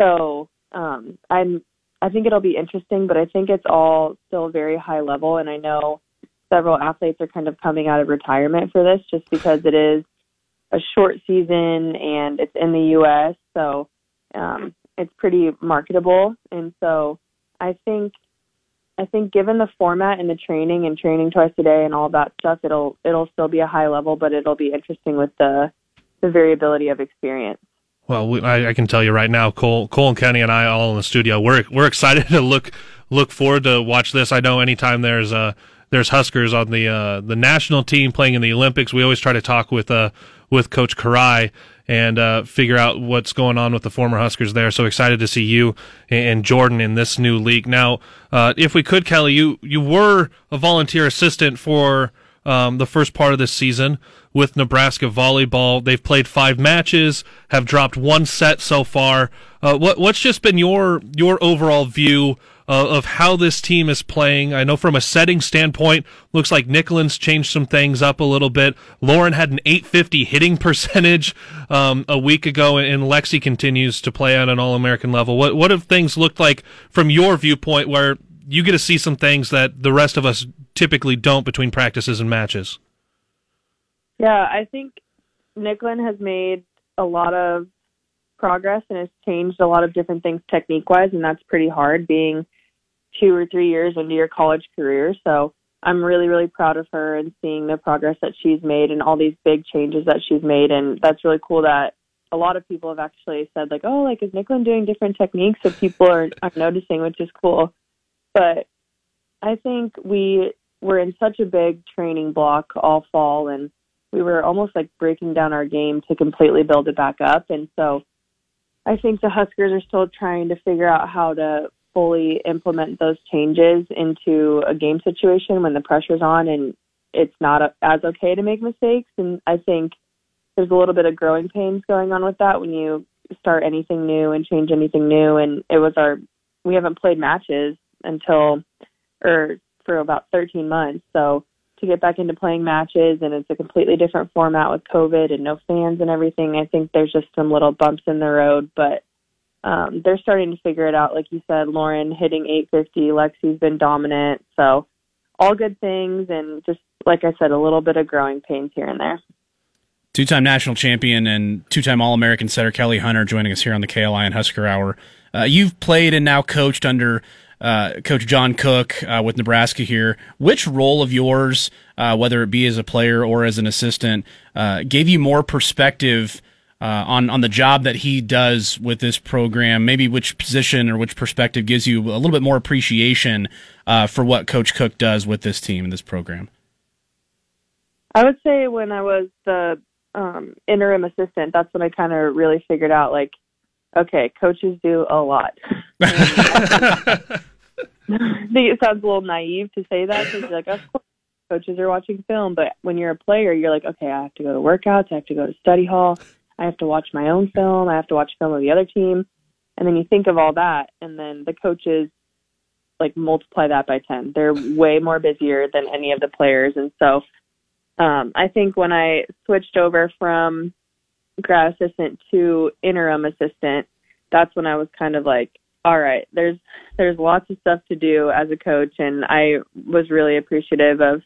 So um, I'm I think it'll be interesting, but I think it's all still very high level. And I know several athletes are kind of coming out of retirement for this just because it is a short season and it's in the U.S. So um, it's pretty marketable. And so I think I think given the format and the training and training twice a day and all that stuff, it'll it'll still be a high level, but it'll be interesting with the the variability of experience. Well, we, I, I, can tell you right now, Cole, Cole and Kenny and I all in the studio, we're we're excited <laughs> to look look forward to watch this. I know anytime there's uh there's Huskers on the uh, the national team playing in the Olympics, we always try to talk with uh with Coach Kiraly and uh, figure out what's going on with the former Huskers there. So excited to see you and Jordan in this new league. Now, uh, if we could, Kelly, you you were a volunteer assistant for um, the first part of this season with Nebraska volleyball. They've played five matches, have dropped one set so far. Uh, what what's just been your your overall view of how this team is playing. I know from a setting standpoint, looks like Nicklins changed some things up a little bit. Lauren had an 850 hitting percentage um, a week ago, and Lexi continues to play at an All American level. What what have things looked like from your viewpoint, where you get to see some things that the rest of us typically don't between practices and matches? Yeah, I think Nicklin has made a lot of progress and has changed a lot of different things technique wise, and that's pretty hard being two or three years into your college career. So I'm really, really proud of her and seeing the progress that she's made and all these big changes that she's made. And that's really cool that a lot of people have actually said like, oh, like is Nicklin doing different techniques? So people are, <laughs> are noticing, which is cool. But I think we were in such a big training block all fall and we were almost like breaking down our game to completely build it back up. And so I think the Huskers are still trying to figure out how to fully implement those changes into a game situation when the pressure's on and it's not as okay to make mistakes. And I think there's a little bit of growing pains going on with that when you start anything new and change anything new. And it was our, we haven't played matches until, or for about 13 months. So to get back into playing matches and it's a completely different format with COVID and no fans and everything, I think there's just some little bumps in the road, but um, they're starting to figure it out. Like you said, Lauren hitting 850, Lexi's been dominant. So all good things, and just like I said, a little bit of growing pains here and there. Two time national champion and two time All American setter Kelly Hunter joining us here on the KLIN Husker Hour. Uh, you've played and now coached under uh, Coach John Cook uh, with Nebraska here. Which role of yours, uh, whether it be as a player or as an assistant, uh, gave you more perspective uh, on on the job that he does with this program. Maybe which position or which perspective gives you a little bit more appreciation uh, for what Coach Cook does with this team and this program. I would say when I was the um, interim assistant, that's when I kind of really figured out like, okay, coaches do a lot. <laughs> I think it sounds a little naive to say that because like, of course, coaches are watching film, but when you're a player, you're like, okay, I have to go to workouts, I have to go to study hall, I have to watch my own film. I have to watch film of the other team. And then you think of all that, and then the coaches like multiply that by 10. They're way more busier than any of the players. And so um, I think when I switched over from grad assistant to interim assistant, that's when I was kind of like, all right, there's there's lots of stuff to do as a coach, and I was really appreciative of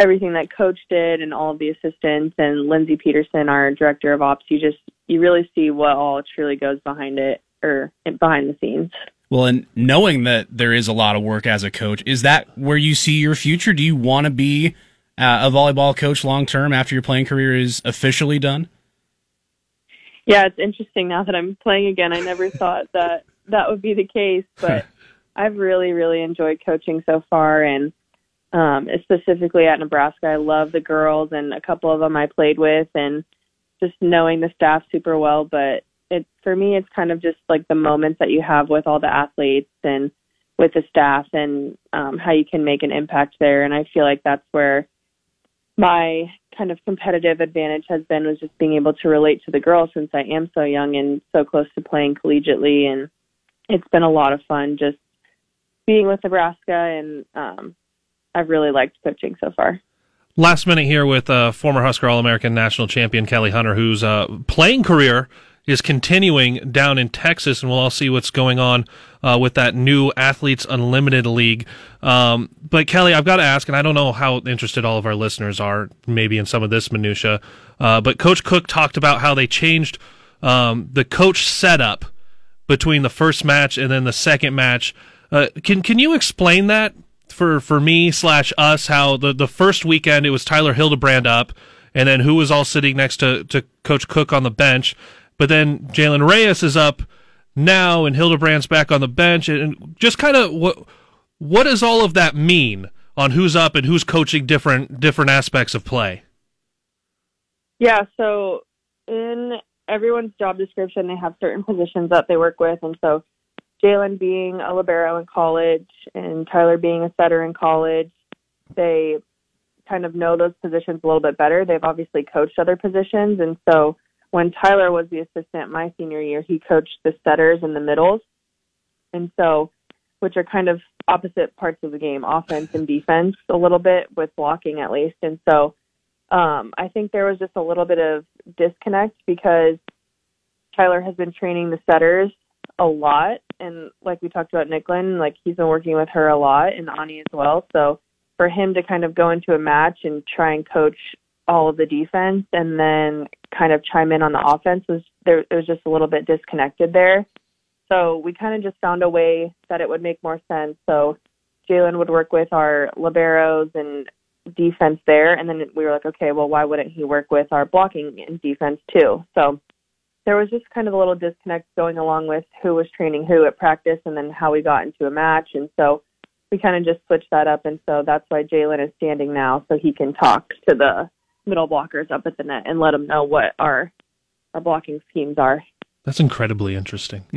everything that coach did and all of the assistants and Lindsay Peterson, our director of ops, you just you really see what all truly goes behind it or behind the scenes. Well, and knowing that there is a lot of work as a coach, is that where you see your future? Do you want to be uh, a volleyball coach long term after your playing career is officially done? Yeah, it's interesting now that I'm playing again. I never thought that that would be the case, but <laughs> I've really, really enjoyed coaching so far, and um, specifically at Nebraska. I love the girls, and a couple of them I played with, and just knowing the staff super well. But it for me, it's kind of just like the moments that you have with all the athletes and with the staff and um, how you can make an impact there. And I feel like that's where my kind of competitive advantage has been was just being able to relate to the girls since I am so young and so close to playing collegiately. And it's been a lot of fun just being with Nebraska, and um, I've really liked coaching so far. Last minute here with uh, former Husker All American national champion Kelly Hunter, whose uh, playing career is continuing down in Texas, and we'll all see what's going on uh, with that new Athletes Unlimited League. Um, but Kelly, I've got to ask, and I don't know how interested all of our listeners are, maybe in some of this minutia. Uh, but Coach Cook talked about how they changed um, the coach setup between the first match and then the second match. Uh, can can you explain that for for me slash us? How the the first weekend it was Tyler Hildebrand up, and then who was all sitting next to to Coach Cook on the bench, but then Jaylen Reyes is up now, and Hildebrand's back on the bench, and just kind of what what does all of that mean on who's up and who's coaching different different aspects of play? Yeah, so in everyone's job description, they have certain positions that they work with, and so Jaylen being a libero in college and Tyler being a setter in college, they kind of know those positions a little bit better. They've obviously coached other positions, and so when Tyler was the assistant my senior year, he coached the setters and the middles. And so, which are kind of opposite parts of the game, offense and defense, a little bit with blocking at least. And so, um, I think there was just a little bit of disconnect because Tyler has been training the setters a lot. And like we talked about Nicklin, like he's been working with her a lot and Anni as well. So for him to kind of go into a match and try and coach all of the defense and then kind of chime in on the offense was there it was just a little bit disconnected there. So we kind of just found a way that it would make more sense. So Jaylen would work with our liberos and defense there and then we were like, okay, well why wouldn't he work with our blocking and defense too? So there was just kind of a little disconnect going along with who was training who at practice and then how we got into a match and so we kind of just switched that up and so that's why Jaylen is standing now so he can talk to the middle blockers up at the net and let them know what our our blocking schemes are. That's incredibly interesting. <laughs>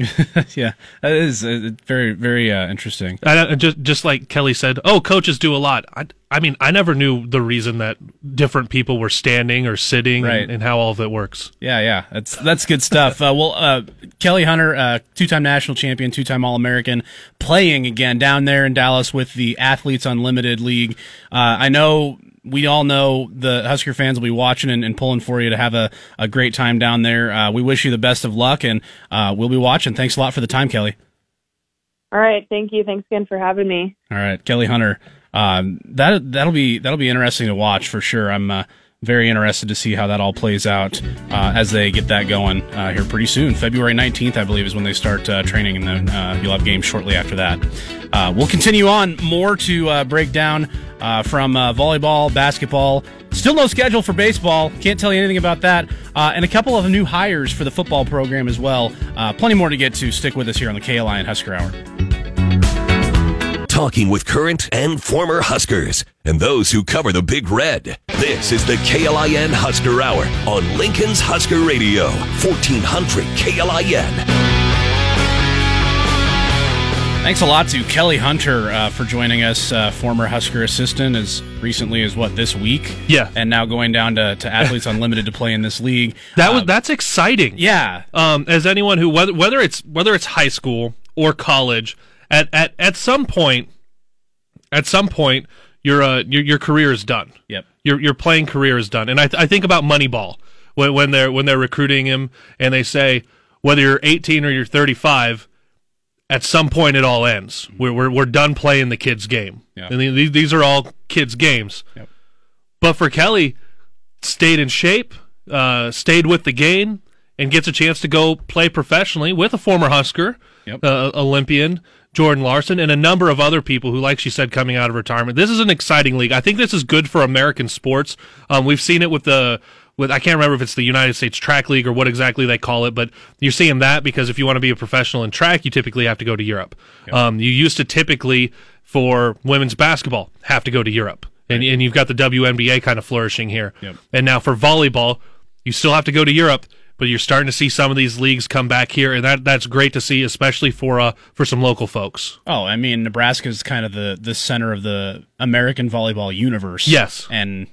yeah, that is uh, very, very uh, interesting. I, just, just like Kelly said, oh, coaches do a lot. I, I mean, I never knew the reason that different people were standing or sitting Right. and, and how all of it works. Yeah, yeah, that's that's good stuff. Uh, well, uh, Kelly Hunter, uh, two-time national champion, two-time All-American, playing again down there in Dallas with the Athletes Unlimited League. Uh, I know we all know the Husker fans will be watching and, and pulling for you to have a, a great time down there. Uh, we wish you the best of luck, and uh, we'll be watching. Thanks a lot for the time, Kelly. All right, thank you. Thanks again for having me. All right, Kelly Hunter. Um, that that'll be that'll be interesting to watch for sure. I'm uh, very interested to see how that all plays out uh, as they get that going uh, here pretty soon. February 19th, I believe, is when they start uh, training, and then uh, you'll have games shortly after that. Uh, we'll continue on more to uh, break down from volleyball, basketball. Still no schedule for baseball. Can't tell you anything about that. And a couple of new hires for the football program as well. Plenty more to get to. Stick with us here on the KLIN Husker Hour. Talking with current and former Huskers and those who cover the Big Red. This is the KLIN Husker Hour on Lincoln's Husker Radio, 1400 KLIN. Thanks a lot to Kelly Hunter uh, for joining us, uh, former Husker assistant, as recently as what this week. Yeah. and now going down to, to Athletes Unlimited to play in this league. That Uh, was that's exciting. yeah, Um, as anyone who whether whether it's whether it's high school or college, at at at some point, at some point, your uh your your career is done. Yep. Your your playing career is done. And I th- I think about Moneyball when when they're when they're recruiting him and they say whether you're 18 or you're 35, at some point it all ends. We're we're we're done playing the kids' game. Yeah. And these these are all kids' games. Yep. But for Kelly, stayed in shape, uh, stayed with the game, and gets a chance to go play professionally with a former Husker, Yep. uh, Olympian, Jordan Larson, and a number of other people who, like she said, coming out of retirement. This is an exciting league. I think this is good for American sports. Um, we've seen it with the with I can't remember if it's the United States Track League or what exactly they call it, but you're seeing that because if you want to be a professional in track, you typically have to go to Europe. Um, you used to typically for women's basketball have to go to Europe, and and you've got the WNBA kind of flourishing here. Yep. And now for volleyball, you still have to go to Europe, but you're starting to see some of these leagues come back here, and that that's great to see, especially for uh, for some local folks. Oh, I mean, Nebraska is kind of the the center of the American volleyball universe. Yes. and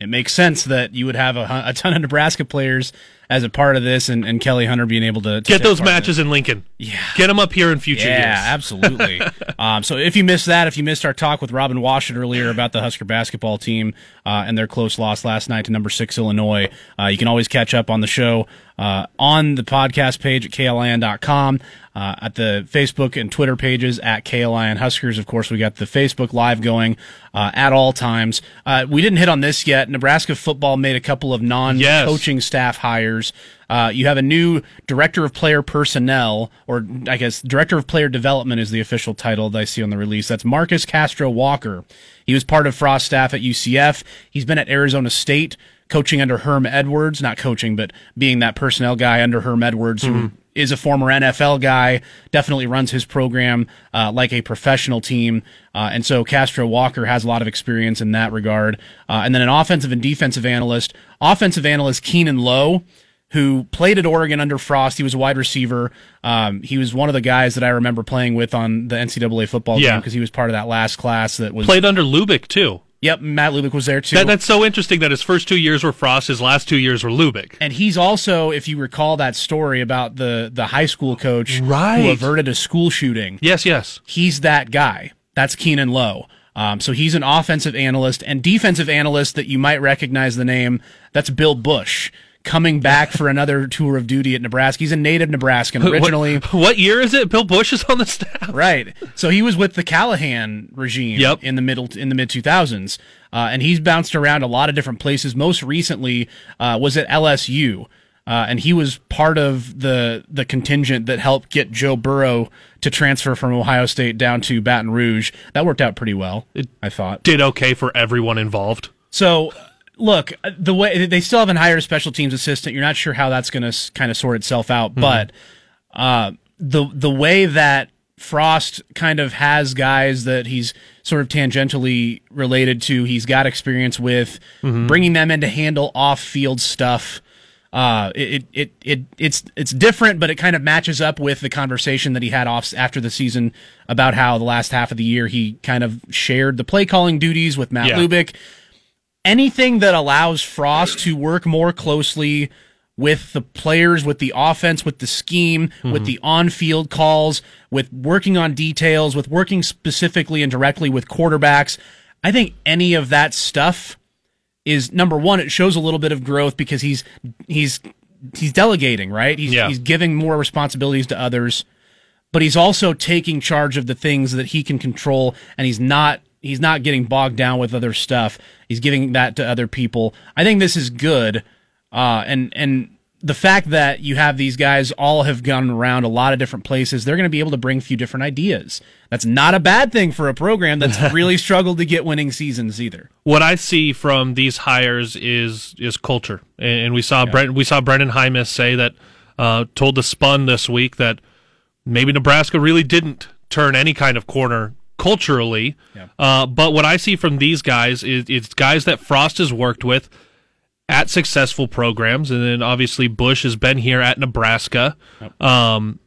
it makes sense that you would have a, a ton of Nebraska players as a part of this, and, and Kelly Hunter being able to, to Get those matches in Lincoln. Yeah. Get them up here in future Yeah, years. <laughs> absolutely. um, so if you missed that, if you missed our talk with Robin Washut earlier about the Husker basketball team uh, and their close loss last night to number six Illinois, uh, you can always catch up on the show uh, on the podcast page at klin.com, uh, at the Facebook and Twitter pages at KLIN Huskers. Of course, we got the Facebook Live going uh, at all times. Uh, we didn't hit on this yet. Nebraska football made a couple of non-coaching staff hires. Uh, you have a new director of player personnel, or I guess director of player development is the official title that I see on the release. That's Marcus Castro Walker. He was part of Frost staff at UCF. He's been at Arizona State coaching under Herm Edwards, not coaching, but being that personnel guy under Herm Edwards, who is a former NFL guy, definitely runs his program uh, like a professional team. Uh, and so Castro Walker has a lot of experience in that regard. Uh, and then an offensive and defensive analyst, offensive analyst Keanon Lowe who played at Oregon under Frost. He was a wide receiver. Um, he was one of the guys that I remember playing with on the NCAA football Yeah. game because he was part of that last class that was. Played under Lubick too. Yep, Matt Lubick was there too. That, that's so interesting that his first two years were Frost, his last two years were Lubick. and he's also, if you recall that story about the the high school coach Right. who averted a school shooting, Yes, yes. he's that guy. That's Keanon Lowe. Um, so he's an offensive analyst and defensive analyst that you might recognize the name. That's Bill Bush coming back for another tour of duty at Nebraska. He's a native Nebraskan originally. What, <laughs> what year is it? Bill Bush is on the staff. Right. So he was with the Callahan regime Yep. in the middle in the mid 2000s, uh, and he's bounced around a lot of different places. Most recently uh, was at LSU, uh, and he was part of the the contingent that helped get Joe Burrow to transfer from Ohio State down to Baton Rouge. That worked out pretty well, I thought. Did okay for everyone involved. So, look, the way they still haven't hired a special teams assistant. You're not sure how that's going to kind of sort itself out, but uh, the the way that Frost kind of has guys that he's sort of tangentially related to, he's got experience with bringing them in to handle off field stuff. Uh, it, it, it, it's, it's different, but it kind of matches up with the conversation that he had off after the season about how the last half of the year he kind of shared the play calling duties with Matt Yeah. Lubick anything that allows Frost to work more closely with the players, with the offense, with the scheme, with mhm. the on field calls, with working on details, with working specifically and directly with quarterbacks. I think any of that stuff is number one, it shows a little bit of growth because he's he's he's delegating, right? He's Yeah. he's giving more responsibilities to others but he's also taking charge of the things that he can control and he's not he's not getting bogged down with other stuff. He's giving that to other people. I think this is good. Uh, and and the fact that you have these guys all have gone around a lot of different places they're going to be able to bring a few different ideas. That's not a bad thing for a program that's <laughs> really struggled to get winning seasons either. What I see from these hires is is culture, and, and we saw Brent, we saw Brendan Hymus say that uh, told the Spun this week that maybe Nebraska really didn't turn any kind of corner culturally. Uh, but what I see from these guys is it's guys that Frost has worked with at successful programs, and then obviously Bush has been here at Nebraska. Um,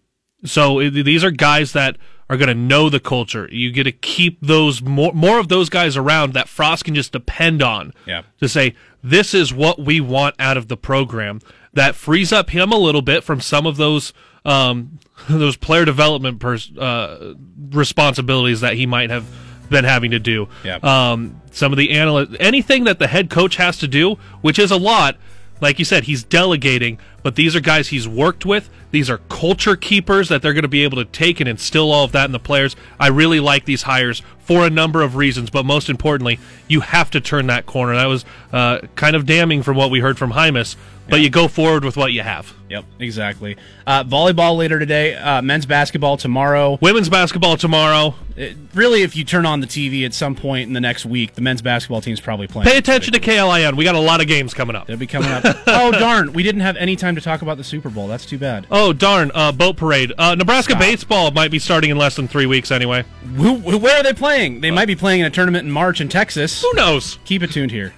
so it, these are guys that are going to know the culture. You get to keep those more more of those guys around that Frost can just depend on. Yeah. To say this is what we want out of the program. That frees up him a little bit from some of those um, those player development pers- uh, responsibilities that he might have been having to do. Yeah. Um, some of the analyst, anything that the head coach has to do, which is a lot. Like you said, he's delegating, but these are guys he's worked with. These are culture keepers that they're going to be able to take and instill all of that in the players. I really like these hires for a number of reasons, but most importantly, you have to turn that corner. That was uh, kind of damning from what we heard from Hymus, but you go forward with what you have. yep exactly uh, volleyball later today uh, men's basketball tomorrow Women's basketball tomorrow. it, really, if you turn on the TV at some point in the next week, the men's basketball team's probably playing. Pay attention to KLIN. We got a lot of games coming up. They'll be coming up. <laughs> oh darn, we didn't have any time to talk about the Super Bowl. That's too bad. Oh darn! Uh, boat parade. Uh, Nebraska Stop. baseball might be starting in less than three weeks anyway. Who, who- where are they playing? They might be playing in a tournament in March in Texas. Who knows? Keep it tuned here.